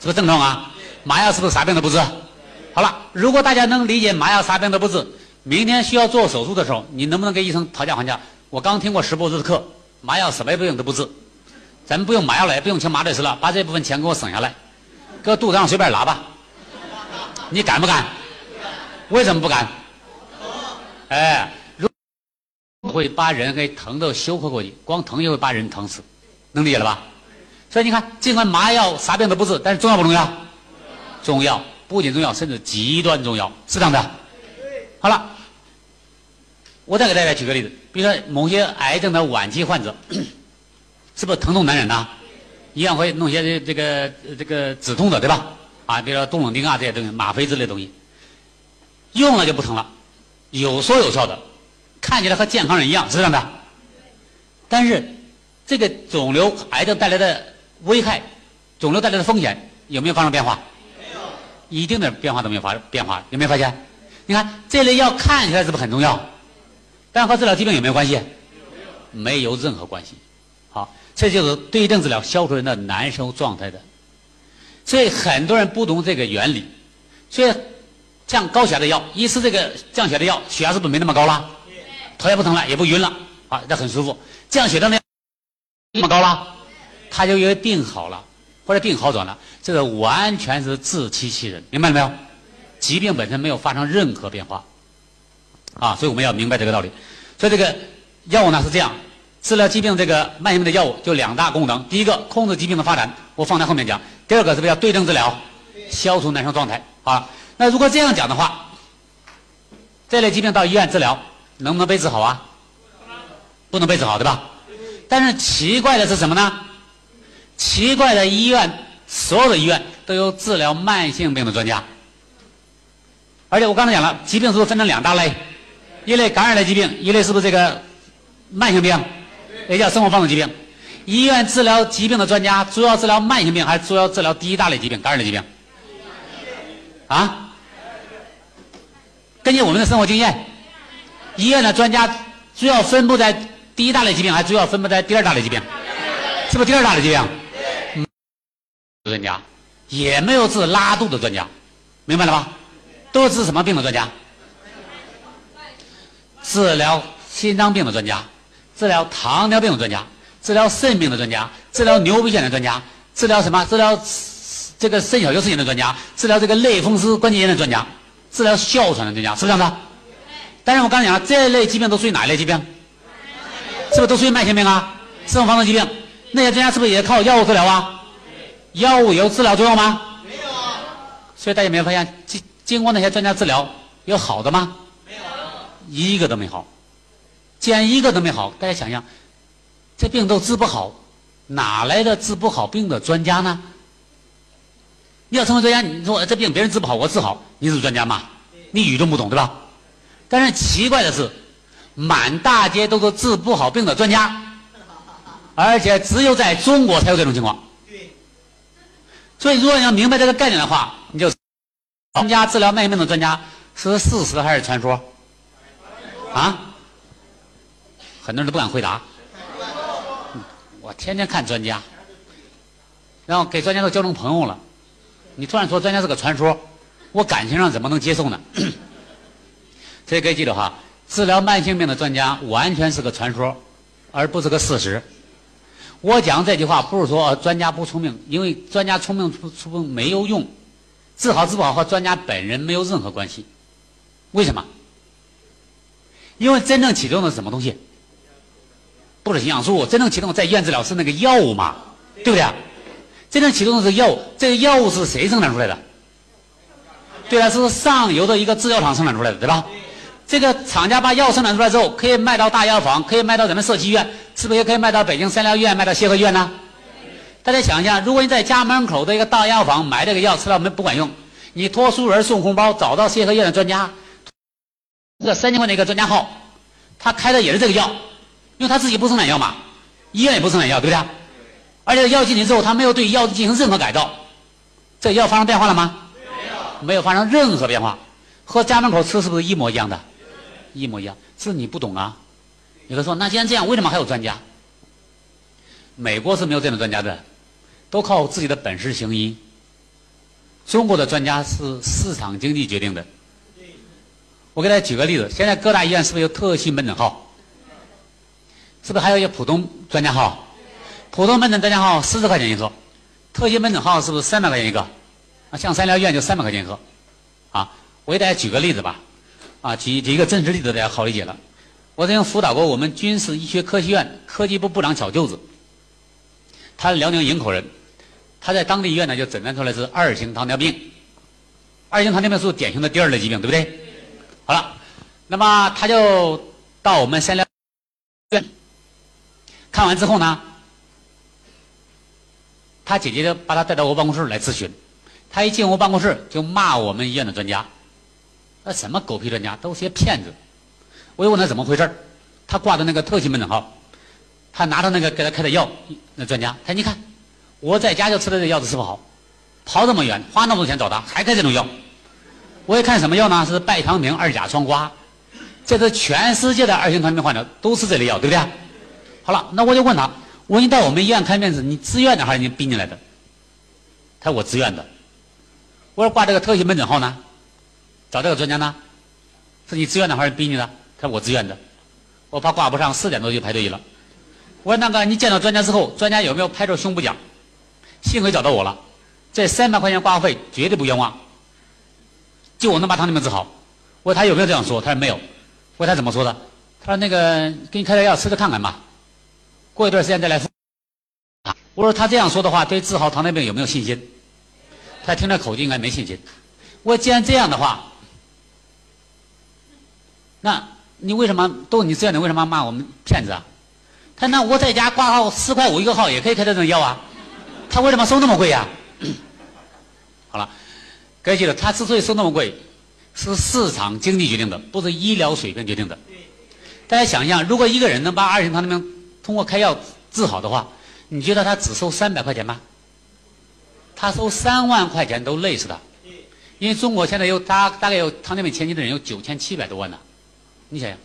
是个症状啊。麻药是不是啥病都不治？好了，如果大家能理解麻药啥病都不治，明天需要做手术的时候，你能不能跟医生讨价还价？我刚听过石博士的课，麻药什么病都不治，咱们不用麻药了，也不用请麻醉师了，把这部分钱给我省下来，搁肚子上随便拉吧。你敢不敢？为什么不敢？哎，会把人给疼得休克过去，光疼就会把人疼死，能理解了吧？所以你看，尽管麻药啥病都不治，但是重要不重要？重要，不仅重要，甚至极端重要，是这样的。好了，我再给大家举个例子，比如说某些癌症的晚期患者，是不是疼痛难忍呐、一样会弄些这这个这个止痛的，对吧？啊，比如说冻冷丁啊这些东西，吗啡之类的东西，用了就不疼了，有说有笑的，看起来和健康人一样，是这样的。但是这个肿瘤癌症带来的危害，肿瘤带来的风险有没有发生变化？没有一定的变化都没有发变化，有没有发现？你看这类药看起来是不是很重要？但和治疗疾病有没有关系？没有任何关系。好，这就是对症治疗消除人的难受状态的。所以很多人不懂这个原理，所以降高血压的药，一吃这个降血压的药，血压是不是没那么高了？头也不疼了，也不晕了，啊，这很舒服。降血糖的那么高了，他就以为病好了，或者病好转了，这个完全是自欺欺人，明白了没有？疾病本身没有发生任何变化，啊，所以我们要明白这个道理。所以这个药物呢是这样，治疗疾病这个慢性病的药物就两大功能，第一个控制疾病的发展，我放在后面讲；第二个是不是要对症治疗，消除难受状态啊？那如果这样讲的话，这类疾病到医院治疗能不能被治好啊？不能被治好，对吧？但是奇怪的是什么呢？奇怪的医院，所有的医院都有治疗慢性病的专家。而且我刚才讲了，疾病是不是分成两大类？一类感染类疾病，一类是不是这个慢性病，也叫生活方式疾病？医院治疗疾病的专家主要治疗慢性病，还是主要治疗第一大类疾病感染类疾病？啊？根据我们的生活经验，医院的专家主要分布在第一大类疾病，还主要分布在第二大类疾病？是不是第二大类疾病？嗯，专家也没有治拉肚的专家，明白了吧？都治什么病的专家？治疗心脏病的专家，治疗糖尿病的专家，治疗肾病的专家，治疗牛皮癣的专家，治疗什么？治疗这个肾小球肾炎的专家，治疗这个类风湿关节炎的专家，治疗哮喘的专家，是不是这样的？但是我刚才讲了，这类疾病都属于哪一类疾病？是不是都属于慢性病啊？生活方式疾病，那些专家是不是也靠药物治疗啊？药物有治疗作用吗？没有啊，所以大家有没有发现，经经过那些专家治疗，有好的吗？没有，一个都没好。既然一个都没好，大家想想，这病都治不好，哪来的治不好病的专家呢？你要成为专家，你说这病别人治不好，我治好，你是专家吗？你与众不同，对吧？但是奇怪的是，满大街都是治不好病的专家，而且只有在中国才有这种情况。对，所以，如果你要明白这个概念的话，你就专家治疗慢性病的专家是事实还是传说？啊？很多人都不敢回答。我天天看专家，然后给专家都交成朋友了。你突然说专家是个传说，我感情上怎么能接受呢？所以各位记住哈，治疗慢性病的专家完全是个传说，而不是个事实。我讲这句话不是说专家不聪明，因为专家聪明出出病没有用，治好治不好和专家本人没有任何关系。为什么？因为真正启动的是什么东西？不是营养素，真正启动在医院治疗是那个药物嘛，对不对啊？真正启动的是药物，这个药物是谁生产出来的？对啊，是上游的一个制药厂生产出来的，对吧？这个厂家把药生产出来之后，可以卖到大药房，可以卖到咱们社区医院，是不是也可以卖到北京三疗医院、卖到协和医院呢？大家想一下，如果你在家门口的一个大药房买这个药吃了没不管用，你托熟人送红包，找到协和医院的专家，这个三千块钱一个专家号，他开的也是这个药，因为他自己不生产药嘛，医院也不生产药，对不对？而且药进去之后，他没有对药进行任何改造，这药发生变化了吗？没有没有发生任何变化，和家门口吃是不是一模一样的？一模一样，是你不懂啊。有的说，那既然这样，为什么还有专家？美国是没有这种专家的，都靠自己的本事行医。中国的专家是市场经济决定的。我给大家举个例子，现在各大医院是不是有特需门诊号？是不是还有一些普通专家号？普通门诊专家号四十块钱一个，特需门诊号是不是三百块钱一个？啊，像三疗医院就三百块钱一个，啊，我给大家举个例子吧，啊，举举一个真实例子，大家好理解了。我曾经辅导过我们军事医学科学院科技部部长小舅子，他是辽宁营口人，他在当地医院呢就诊断出来是二型糖尿病，二型糖尿病是典型的第二类疾病，对不对？好了，那么他就到我们三疗院看完之后呢，他姐姐就把他带到我办公室来咨询。他一进我办公室就骂我们医院的专家，那什么狗屁专家，都是些骗子。我就问他怎么回事他挂的那个特需门诊号，他拿着那个给他开的药，那专家，他你看，我在家就吃的这药都吃不好，跑这么远花那么多钱找他，还开这种药。我一看什么药呢？是拜糖平二甲双胍，这是全世界的二型糖尿病患者都吃这类药，对不对？好了，那我就问他，我说你到我们医院看病是你自愿的还是你逼进来的？他说我自愿的。我说挂这个特需门诊号呢，找这个专家呢，是你自愿的还是逼你的？他说我自愿的。我怕挂不上，四点多就排队了。我说那个你见到专家之后，专家有没有拍着胸脯讲？幸亏找到我了，这三百块钱挂号费绝对不冤枉，就我能把糖尿病治好。我说他有没有这样说？他说没有。我说他怎么说的？他说那个给你开点药吃着看看吧，过一段时间再来复。我说他这样说的话，对治好糖尿病有没有信心？他听这口气应该没信心。我既然这样的话，那你为什么都是你自愿的？为什么骂我们骗子啊？他那我在家挂号四块五一个号也可以开这种药啊，他为什么收那么贵呀、好了，各位记得，他之所以收那么贵，是市场经济决定的，不是医疗水平决定的。大家想一下，如果一个人能把二型糖尿病通过开药治好的话，你觉得他只收三百块钱吗？他收三万块钱都累死他，因为中国现在有大大概有糖尿病前期的人有九千七百多万呢，你想想，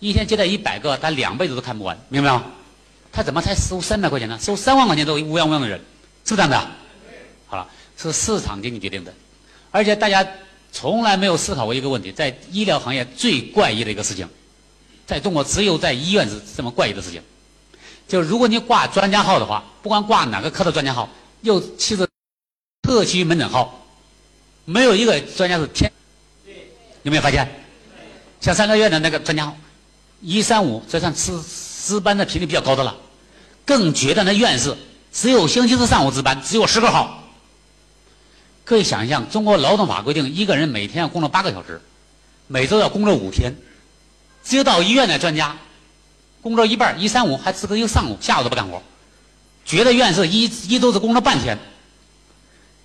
一天接待一百个，他两辈子都看不完，明白吗？他怎么才收三百块钱呢？收三万块钱都乌泱乌泱的人，是不是这样的？好了，是市场经济决定的，而且大家从来没有思考过一个问题，在医疗行业最怪异的一个事情，在中国只有在医院是这么怪异的事情，就是如果你挂专家号的话，不管挂哪个科的专家号，又其实特需门诊号，没有一个专家是天，有没有发现？像三个月的那个专家号，一三五这算值值班的频率比较高的了，更绝的那院士只有星期四上午值班，只有十个号。可以想象，中国劳动法规定，一个人每天要工作八个小时，每周要工作五天，只有到医院的专家，工作一半一三五还值个一个上午，下午都不干活，觉得院士一一周只工作半天，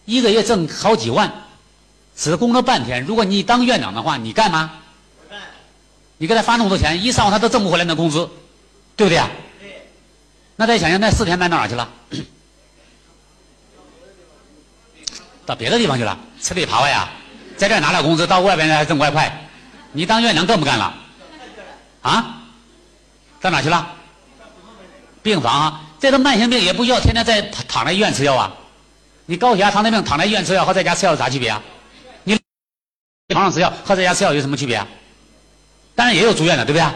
一个月挣好几万，只工作半天。如果你当院长的话，你干嘛？你给他发那么多钱，一上午他都挣不回来那工资，对不对啊？那再想想，那四天半到哪儿去了？到别的地方去了，吃里扒外啊，在这拿了工资，到外边还挣外快。你当院长更不干了，啊？到哪去了？病房啊，这种慢性病也不需要天天在躺在医院吃药啊。你高血压、糖尿病躺在医院吃药和在家吃药有啥区别啊？你 床上吃药和在家吃药有什么区别啊？当然也有住院的，对不对啊？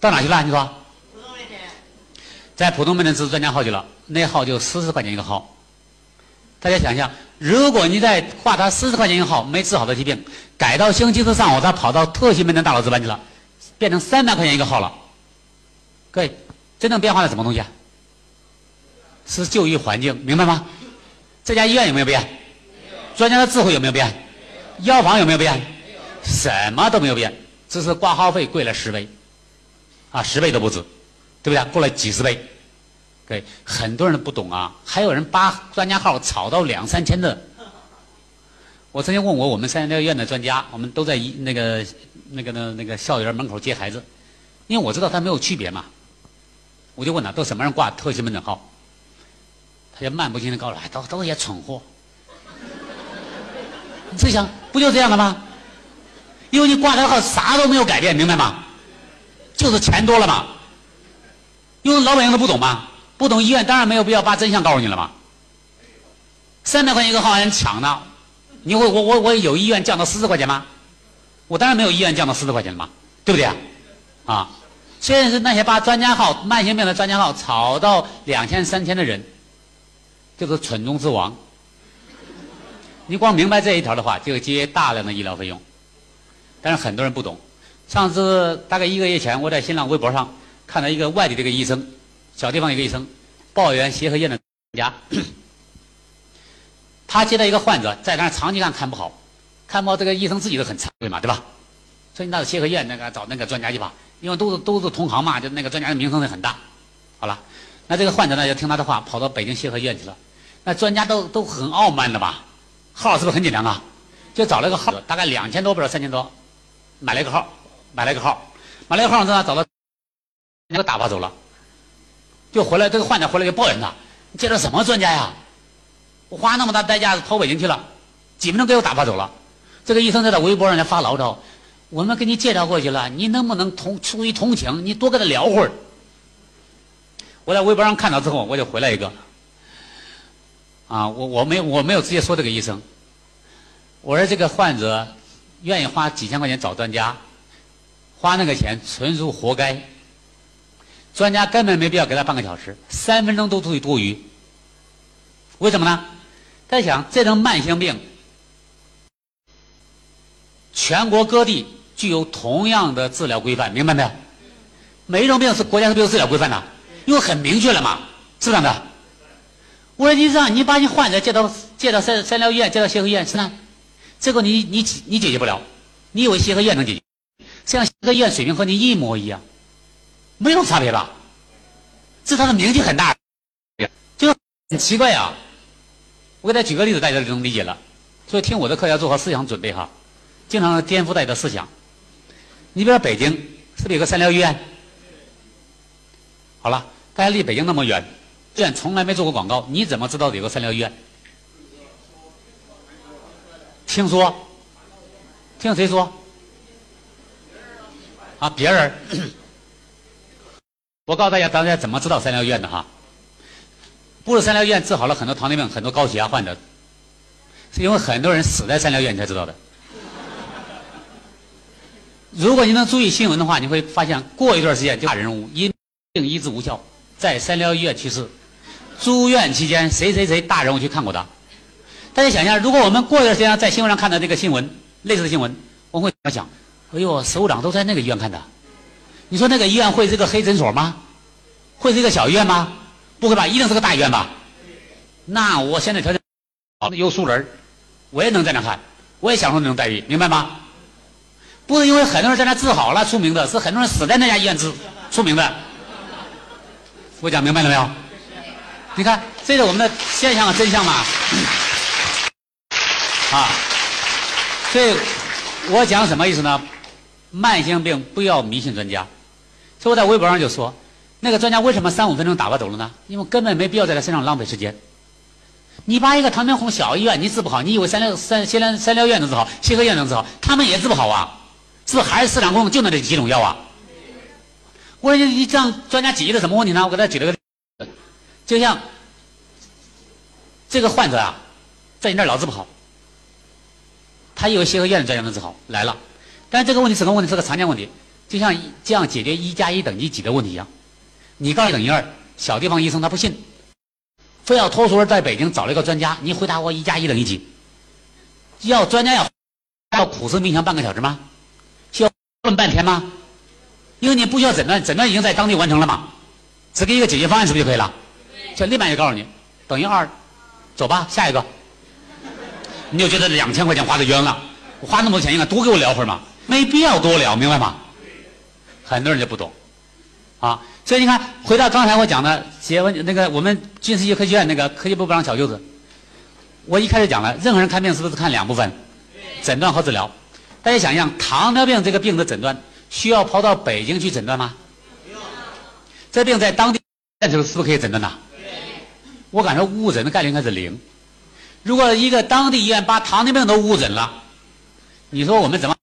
到哪去了？你说？在普通门诊治专家号去了，那号就四十块钱一个号。大家想想，如果你在挂他四十块钱一个号没治好的疾病，改到星期四上午他跑到特需门诊大楼值班去了，变成三百块钱一个号了。各位，真正变化的什么东西？是就医环境，明白吗？这家医院有没有变？专家的智慧有没有变？药房有没有变？什么都没有变，只是挂号费贵了十倍，啊，十倍都不止，对不对？过了几十倍。对，很多人不懂啊，还有人把专家号炒到两三千的。我曾经问过我们三甲医院的专家，我们都在一那个那个那那个校园门口接孩子，因为我知道他没有区别嘛，我就问他都什么人挂特级门诊号，他就漫不经心告诉我，都，都都些蠢货。你自己想，不就这样的吗？因为你挂他号啥都没有改变，明白吗？就是钱多了嘛。因为老百姓都不懂嘛。不懂医院，当然没有必要把真相告诉你了嘛。三百块钱一个号人抢呢，你会我我我有医院降到四十块钱吗？我当然没有医院降到四十块钱了嘛，对不对啊？啊，现在是那些把专家号、慢性病的专家号炒到两千三千的人，就是蠢中之王。你光明白这一条的话，就节约大量的医疗费用。但是很多人不懂。上次大概一个月前，我在新浪微博上看到一个外地的一个医生。小地方一个医生抱怨协和医院的专家，他接到一个患者在那儿长期看看不好，看不好这个医生自己都很惭愧嘛，对吧？所以到协和医院那个找那个专家去吧，因为都是都是同行嘛，就那个专家的名声也很大。好了，那这个患者呢就听他的话，跑到北京协和医院去了。那专家都都很傲慢的吧？号是不是很紧张啊？就找了个号，大概两千多不知道三千多，买了一个号，买了一个号，买了一个号之后找到，那个打发走了。就回来，这个患者回来就抱怨他：“你介绍什么专家呀？我花那么大代价跑北京去了，几分钟给我打发走了。”这个医生在他微博上发牢骚：“我们给你介绍过去了，你能不能同出于同情，你多跟他聊会儿？”我在微博上看到之后，我就回来一个：“啊，我我没我没有直接说这个医生，我说这个患者愿意花几千块钱找专家，花那个钱纯属活该。”专家根本没必要给他半个小时，三分钟都足以多余。为什么呢？在想这种慢性病，全国各地具有同样的治疗规范，明白没有？每一种病是国家是有治疗规范的，因为很明确了嘛，是这样的。我说你让你把你患者接到接到三三疗医院，接到协和医院是呢，这个你你你解决不了，你以为协和医院能解决？实际上协和医院水平和你一模一样。没有差别吧？是他的名气很大，就很奇怪啊！我给大家举个例子，大家就能理解了。所以听我的课要做好思想准备哈，经常颠覆大家的思想。你比如说北京，是不是有个三疗医院？好了，大家离北京那么远，医院从来没做过广告，你怎么知道有个三疗医院？听说？听谁说？啊，别人。我告诉大家，大家怎么知道三疗院的哈？不是三疗院治好了很多糖尿病、很多高血压患者，是因为很多人死在三疗医院才知道的。如果你能注意新闻的话，你会发现过一段时间就大人物因病医治无效，在三疗医院去世，住院期间谁谁谁大人物去看过他。大家想一下，如果我们过一段时间在新闻上看到这个新闻，类似的新闻，我们会怎么想？哎呦，首长都在那个医院看的。你说那个医院会是个黑诊所吗？会是一个小医院吗？不会吧，一定是个大医院吧？那我现在条件好，有熟人我也能在那看，我也享受那种待遇，明白吗？不是因为很多人在那治好了出名的，是很多人死在那家医院治出名的。我讲明白了没有？你看，这是我们的现象和真相嘛？啊，所以我讲什么意思呢？慢性病不要迷信专家。所以我在微博上就说，那个专家为什么三五分钟打发走了呢？因为根本没必要在他身上浪费时间。你把一个唐明红小医院你治不好，你以为三六三三疗三疗院能治好，协和医院能治好？他们也治不好啊！是不是还是市场供应就那这几种药啊？我说你你这样专家解决的什么问题呢？我给他举了个，就像这个患者啊，在你那老治不好，他以为协和医院的专家能治好来了，但这个问题什么问题？是个常见问题，就像这样解决一加一等于几的问题一样。你告诉等于二，小地方医生他不信，非要脱俗儿在北京找了一个专家，你回答我一加一等于几？要专家要要苦思冥想半个小时吗？需要问半天吗？因为你不需要诊断，诊断已经在当地完成了嘛，只给一个解决方案是不是就可以了？就立马就告诉你等于二，走吧，下一个。你就觉得两千块钱花的冤了，我花那么多钱应该多给我聊会儿嘛，没必要多聊，明白吗？很多人就不懂，啊，所以你看，回到刚才我讲的结婚那个我们军事医科学院那个科技部部长小舅子，我一开始讲了，任何人看病是不是看两部分，诊断和治疗？大家想一想，糖尿病这个病的诊断需要跑到北京去诊断吗？这病在当地的时候是不是可以诊断的？我感觉误诊的概率应该是零。如果一个当地医院把糖尿病都误诊了，你说我们怎么